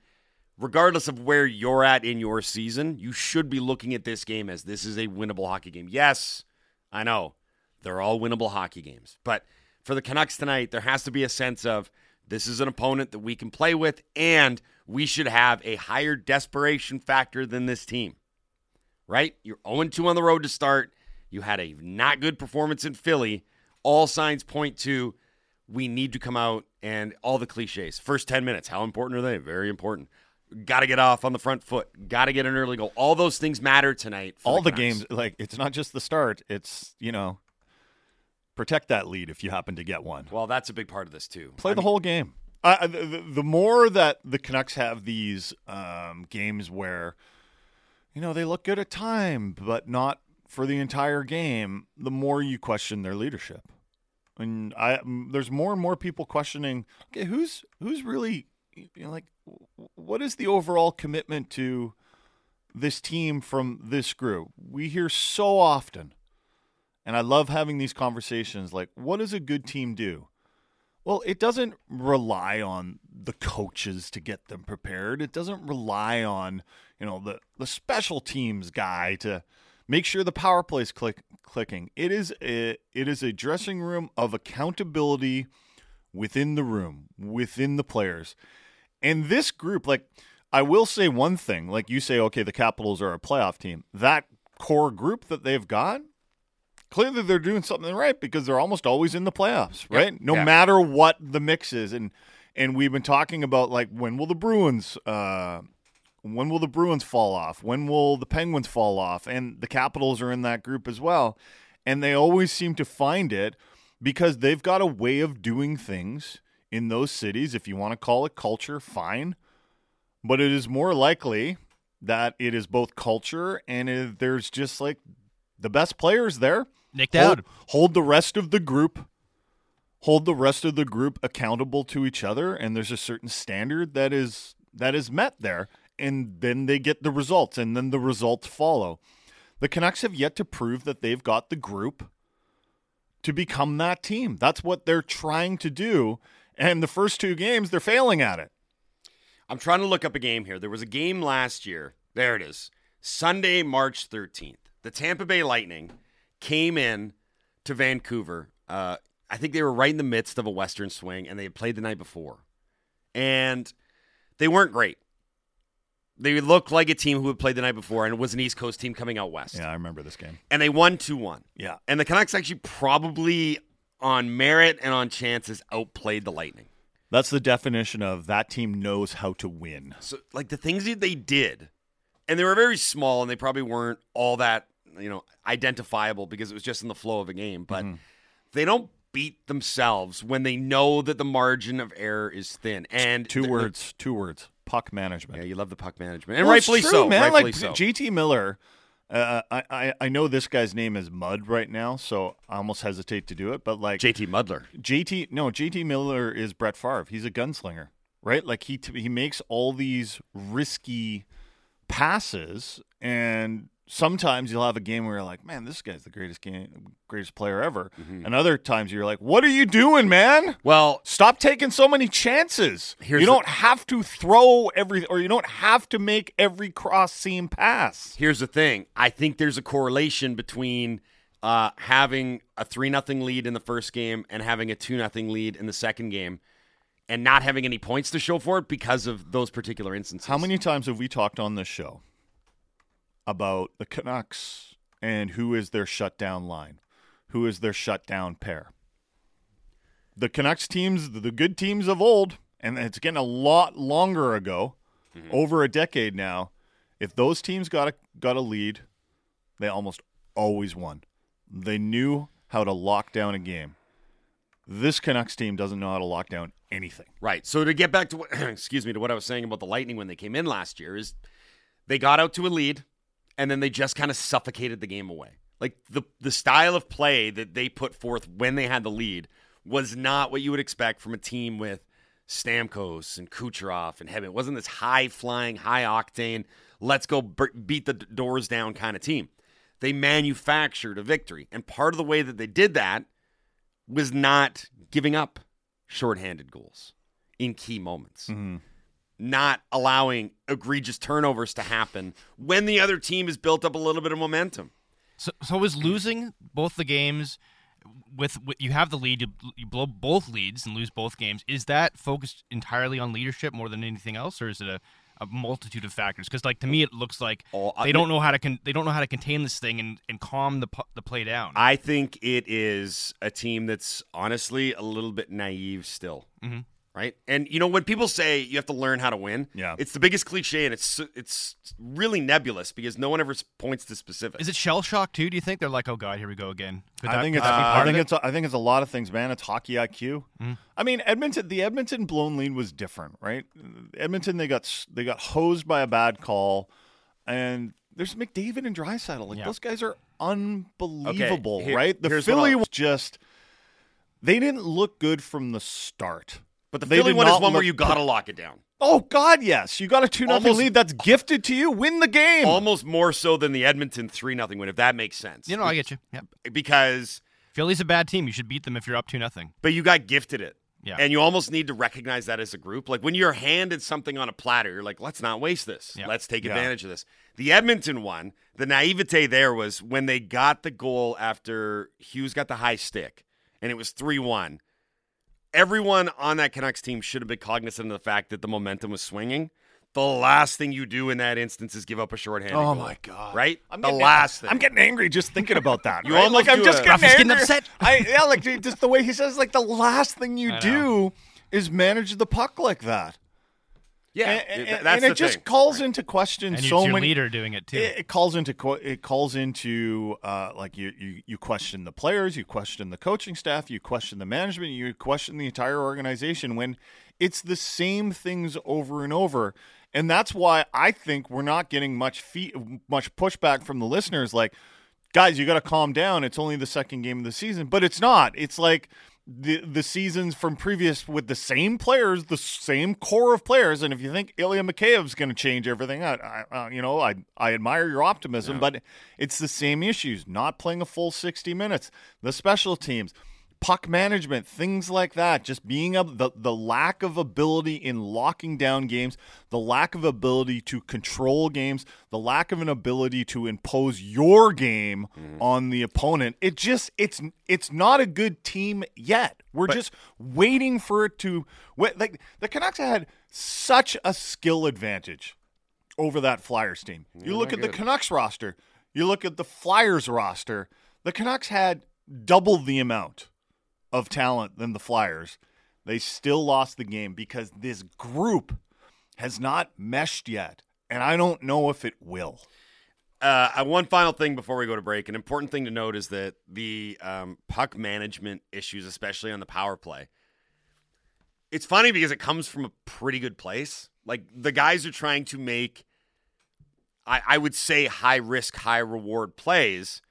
Speaker 6: regardless of where you're at in your season, you should be looking at this game as this is a winnable hockey game. Yes, I know they're all winnable hockey games, but for the Canucks tonight, there has to be a sense of this is an opponent that we can play with, and we should have a higher desperation factor than this team. Right? You're 0 2 on the road to start. You had a not good performance in Philly. All signs point to we need to come out and all the cliches. First 10 minutes, how important are they? Very important. Got to get off on the front foot. Got to get an early goal. All those things matter tonight. for
Speaker 7: All the
Speaker 6: Canucks.
Speaker 7: games, like it's not just the start. It's you know, protect that lead if you happen to get one.
Speaker 6: Well, that's a big part of this too.
Speaker 7: Play
Speaker 6: I
Speaker 7: the
Speaker 6: mean,
Speaker 7: whole game. Uh, the, the, more that the Canucks have these um, games where, you know, they look good at time, but not for the entire game, the more you question their leadership. And I, there's more and more people questioning. Okay, who's who's really, you know, like, what is the overall commitment to this team from this group? We hear so often, and I love having these conversations. Like, what does a good team do? Well, it doesn't rely on the coaches to get them prepared. It doesn't rely on, you know, the the special teams guy to Make sure the power play is click, clicking. It is a, it is a dressing room of accountability within the room, within the players. And this group, like I will say one thing, like you say, okay, the Capitals are a playoff team. That core group that they've got, clearly they're doing something right because they're almost always in the playoffs, right? No
Speaker 6: Yeah.
Speaker 7: matter what the mix is. And and we've been talking about like when will the Bruins uh when will the Bruins fall off? When will the Penguins fall off? And the Capitals are in that group as well. And they always seem to find it because they've got a way of doing things in those cities. If you want to call it culture, fine. But it is more likely that it is both culture and it, there's just like the best players there.
Speaker 9: Nick
Speaker 7: hold, hold the rest of the group hold the rest of the group accountable to each other and there's a certain standard that is that is met there and then they get the results and then the results follow. The Canucks have yet to prove that they've got the group to become that team. That's what they're trying to do and the first two games they're failing at it.
Speaker 6: I'm trying to look up a game here. There was a game last year. There it is. Sunday, March 13th. The Tampa Bay Lightning came in to Vancouver. Uh, I think they were right in the midst of a Western swing, and they had played the night before. And they weren't great. They looked like a team who had played the night before, and it was an East Coast team coming out west.
Speaker 7: Yeah, I remember this game.
Speaker 6: And they won 2 1.
Speaker 7: Yeah.
Speaker 6: And the Canucks actually probably, on merit and on chances, outplayed the Lightning.
Speaker 7: That's the definition of that team knows how to win.
Speaker 6: So, like the things that they did, and they were very small, and they probably weren't all that you know identifiable because it was just in the flow of a game. But
Speaker 7: Mm-hmm.
Speaker 6: they don't beat themselves when they know that the margin of error is thin. And
Speaker 7: Two
Speaker 6: the-
Speaker 7: words, two words. Puck management.
Speaker 6: Yeah, you love the puck management, and
Speaker 7: Well,
Speaker 6: rightfully
Speaker 7: true,
Speaker 6: so.
Speaker 7: man.
Speaker 6: Rightfully
Speaker 7: like
Speaker 6: so.
Speaker 7: JT Miller, uh, I, I I know this guy's name is Mud right now, so I almost hesitate to do it. But like
Speaker 6: JT Mudler,
Speaker 7: JT no JT Miller is Brett Favre. He's a gunslinger, right? Like he t- he makes all these risky passes, and sometimes you'll have a game where you're like, man, this guy's the greatest game, greatest player ever, and other times you're like, what are you doing, man?
Speaker 6: Mm-hmm. Well,
Speaker 7: stop taking so many chances.
Speaker 6: Here's
Speaker 7: you don't have to throw every, or you don't have to make every cross seam pass.
Speaker 6: Here's the thing. I think there's a correlation between uh, having a three nothing lead in the first game and having a two nothing lead in the second game, and not having any points to show for it because of those particular instances.
Speaker 7: How many times have we talked on this show about the Canucks and who is their shutdown line? Who is their shutdown pair? The Canucks teams, the good teams of old, and it's getting a lot longer ago, mm-hmm. over a decade now. If those teams got a got a lead, they almost always won. They knew how to lock down a game. This Canucks team doesn't know how to lock down anything.
Speaker 6: Right. So to get back to what, excuse me to what I was saying about the Lightning when they came in last year is they got out to a lead and then they just kind of suffocated the game away. Like the the style of play that they put forth when they had the lead was not what you would expect from a team with Stamkos and Kucherov and Hedman. It wasn't this high flying, high octane, let's go beat the doors down kind of team. They manufactured a victory, and part of the way that they did that was not giving up shorthanded goals in key moments. Mm-hmm. Not allowing egregious turnovers to happen when the other team has built up a little bit of momentum.
Speaker 9: So, so is losing both the games with, with you have the lead, you, you blow both leads and lose both games. Is that focused entirely on leadership more than anything else, or is it a, a multitude of factors? Because like to me, it looks like
Speaker 6: I-
Speaker 9: they don't know how to con- they don't know how to contain this thing and, and calm the pu- the play down.
Speaker 6: I think it is a team that's honestly a little bit naive still.
Speaker 9: Mhm.
Speaker 6: Right? And you know when people say you have to learn how to win,
Speaker 7: Yeah.
Speaker 6: it's the biggest cliche and it's it's really nebulous because no one ever points to specifics.
Speaker 9: Is it shell shock too? Do you think they're like, oh god, here we go again? Could
Speaker 7: I
Speaker 9: that-
Speaker 7: think it's
Speaker 9: that be
Speaker 7: I think
Speaker 9: it?
Speaker 7: it's a, I think it's a lot of things, man. It's hockey IQ.
Speaker 9: Mhm.
Speaker 7: I mean, Edmonton the Edmonton blown lead was different, right? Edmonton they got they got hosed by a bad call, and there's McDavid and Draisaitl. Like
Speaker 9: Yeah.
Speaker 7: those guys are unbelievable,
Speaker 6: here-
Speaker 7: right? The Philly
Speaker 6: I'll-
Speaker 7: was just they didn't look good from the start.
Speaker 6: But the
Speaker 7: They
Speaker 6: Philly one is
Speaker 7: not
Speaker 6: one where you got to lock it down.
Speaker 7: Oh God, yes! You got a two nothing
Speaker 6: Almost-
Speaker 7: lead that's gifted to you. Win the game.
Speaker 6: Almost more so than the Edmonton 3 nothing win if that makes sense.
Speaker 9: You know, I get you. Yep.
Speaker 6: Because
Speaker 9: Philly's a bad team. You should beat them if you're up two nothing.
Speaker 6: but you got gifted it.
Speaker 9: Yeah.
Speaker 6: And you almost need to recognize that as a group. Like when you're handed something on a platter, you're like, let's not waste this.
Speaker 9: Yeah.
Speaker 6: Let's take
Speaker 7: Yeah.
Speaker 6: advantage of this. The Edmonton one, the naivete there was when they got the goal after Hughes got the high stick and it was 3 1. Everyone on that Canucks team should have been cognizant of the fact that the momentum was swinging. The last thing you do in that instance is give up a shorthanded
Speaker 7: Oh
Speaker 6: goal.
Speaker 7: my god!
Speaker 6: Right?
Speaker 7: I'm
Speaker 6: the
Speaker 7: getting,
Speaker 6: last thing.
Speaker 7: I'm getting angry just thinking about that.
Speaker 6: You
Speaker 7: right?
Speaker 6: almost
Speaker 7: like I'm just
Speaker 6: a-
Speaker 7: getting,
Speaker 9: Ruff getting upset.
Speaker 7: I yeah, like dude, just the way he says, like the last thing you
Speaker 9: I
Speaker 7: do is manage the puck like that.
Speaker 6: Yeah,
Speaker 7: and,
Speaker 6: th-
Speaker 7: and-
Speaker 6: that's
Speaker 7: and
Speaker 6: the
Speaker 7: it just
Speaker 6: thing.
Speaker 7: calls into question
Speaker 9: And
Speaker 7: so
Speaker 9: your
Speaker 7: many.
Speaker 9: leader doing it too.
Speaker 7: It, it calls into it calls into uh, like you, you you question the players, you question the coaching staff, you question the management, you question the entire organization when it's the same things over and over. And that's why I think we're not getting much fee- much pushback from the listeners. Like, guys, you got to calm down. It's only the second game of the season, but it's not. It's like the the seasons from previous with the same players, the same core of players. And if you think Ilya Mikheyev's going to change everything, I, I uh, you know I I admire your optimism, but it's the same issues. Not playing a full sixty minutes, the special teams. Puck management, things like that, just being able the, the lack of ability in locking down games, the lack of ability to control games, the lack of an ability to impose your game on the opponent. It just it's it's not a good team yet. We're just waiting for it to. Like the Canucks had such a skill advantage over that Flyers team. You look at the Canucks roster, you look at the Flyers roster. The Canucks had double the amount of talent than the Flyers. They still lost the game because this group has not meshed yet, and I don't know if it will.
Speaker 6: Uh, one final thing before we go to break. An important thing to note is that the um, puck management issues, especially on the power play, it's funny because it comes from a pretty good place. Like the guys are trying to make, I, I would say, high risk, high reward plays.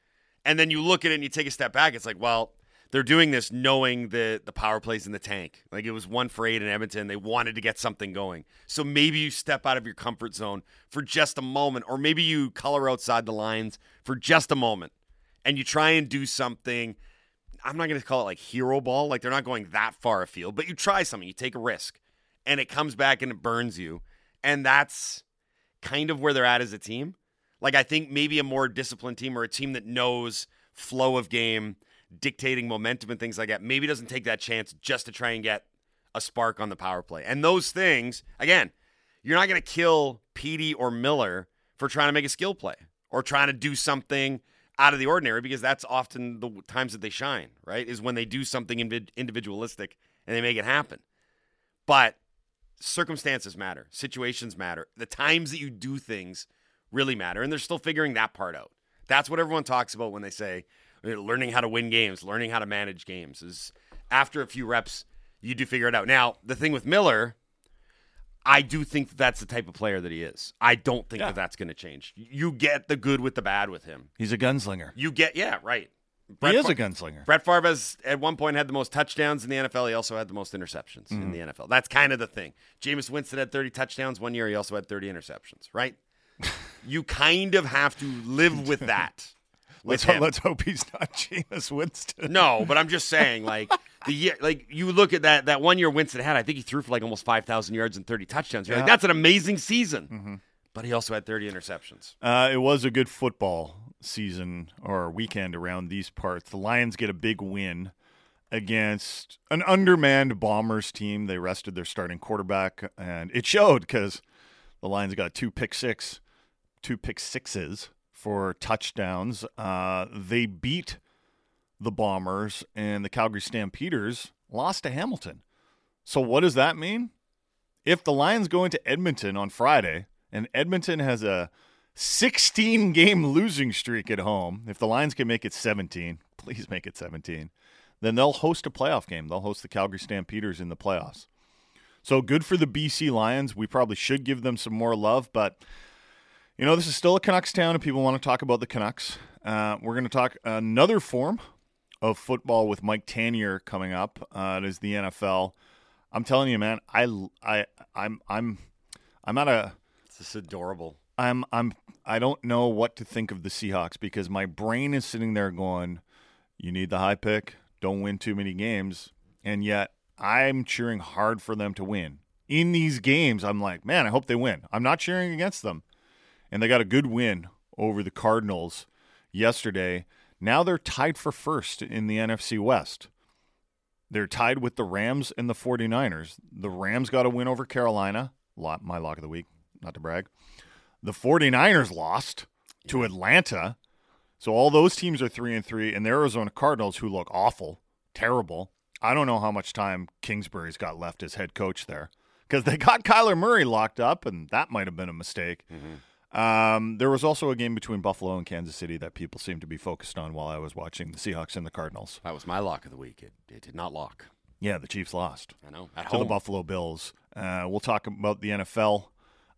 Speaker 6: And then you look at it and you take a step back. It's like, well, they're doing this knowing that the power plays in the tank. Like it was one for eight in Edmonton. They wanted to get something going. So maybe you step out of your comfort zone for just a moment, or maybe you color outside the lines for just a moment and you try and do something. I'm not going to call it like hero ball. Like they're not going that far afield, but you try something, you take a risk, and it comes back and it burns you. And that's kind of where they're at as a team. Like I think maybe a more disciplined team or a team that knows flow of game, dictating momentum and things like that, maybe doesn't take that chance just to try and get a spark on the power play. And those things, again, you're not going to kill Petey or Miller for trying to make a skill play or trying to do something out of the ordinary because that's often the times that they shine, right? Is when they do something individualistic and they make it happen. But circumstances matter, situations matter. The times that you do things really matter, and they're still figuring that part out. That's what everyone talks about when they say learning how to win games, learning how to manage games. Is after a few reps, you do figure it out. Now, the thing with Miller, I do think that that's the type of player that he is. I don't think
Speaker 7: Yeah.
Speaker 6: that that's going to change. You get the good with the bad with him.
Speaker 7: He's a gunslinger.
Speaker 6: You get, yeah, right.
Speaker 7: he is a gunslinger.
Speaker 6: Brett Favre has at one point had the most touchdowns in the NFL. He also had the most interceptions in
Speaker 7: Mhm.
Speaker 6: the NFL. That's kind of the thing. Jameis Winston had 30 touchdowns one year. He also had 30 interceptions, right? you kind of have to live with that.
Speaker 7: Let's,
Speaker 6: him.
Speaker 7: let's hope he's not Jameis Winston.
Speaker 6: No, but I'm just saying, like the year, like you look at that that one year Winston had. I think he threw for like almost 5,000 yards and 30 touchdowns. You're like, that's an amazing season.
Speaker 7: Mm-hmm.
Speaker 6: But he also had 30 interceptions.
Speaker 7: Uh, it was a good football season or weekend around these parts. The Lions get a big win against an undermanned Bombers team. They rested their starting quarterback, and it showed because the Lions got two pick six, two pick sixes for touchdowns. Uh, they beat the Bombers, and the Calgary Stampeders lost to Hamilton. So what does that mean? If the Lions go into Edmonton on Friday, and Edmonton has a 16 game losing streak at home, if the Lions can make it 17, please make it 17, then they'll host a playoff game. They'll host the Calgary Stampeders in the playoffs. So good for the BC Lions. We probably should give them some more love, but you know, this is still a Canucks town, and people want to talk about the Canucks. Uh, we're going to talk another form of football with Mike Tanier coming up. Uh, it is the NFL. I'm telling you, man, I, I, I'm, I'm, I'm at a.
Speaker 6: It's just adorable.
Speaker 7: I'm, I'm, I don't know what to think of the Seahawks because my brain is sitting there going, "You need the high pick. Don't win too many games," and yet I'm cheering hard for them to win. In these games, I'm like, man, I hope they win. I'm not cheering against them. And they got a good win over the Cardinals yesterday. Now they're tied for first in the NFC West. They're tied with the Rams and the 49ers. The Rams got a win over Carolina. Lot, my lock of the week, not to brag. The 49ers lost to Atlanta. So all those teams are 3 and 3 and the Arizona Cardinals who look awful, terrible. I don't know how much time Kingsbury's got left as head coach there because they got Kyler Murray locked up and that might have been a mistake. Mm-hmm. Um, there was also a game between Buffalo and Kansas City that people seemed to be focused on while I was watching the Seahawks and the Cardinals.
Speaker 6: That was my lock of the week. It, it did not lock.
Speaker 7: Yeah, the Chiefs lost.
Speaker 6: I know. At
Speaker 7: to the. Buffalo Bills. Uh, we'll talk about the NFL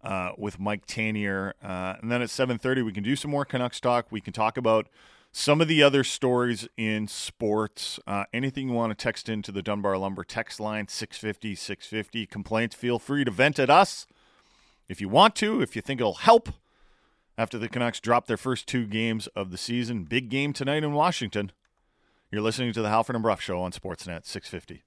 Speaker 7: uh, with Mike Tanier, uh, and then at seven thirty we can do some more Canucks talk. We can talk about some of the other stories in sports. Uh, anything you want to text into the Dunbar Lumber text line 650 650. Complaints, feel free to vent at us if you want to. If you think it'll help. After the Canucks dropped their first two games of the season, big game tonight in Washington. You're listening to the Halford and Brough Show on Sportsnet 650.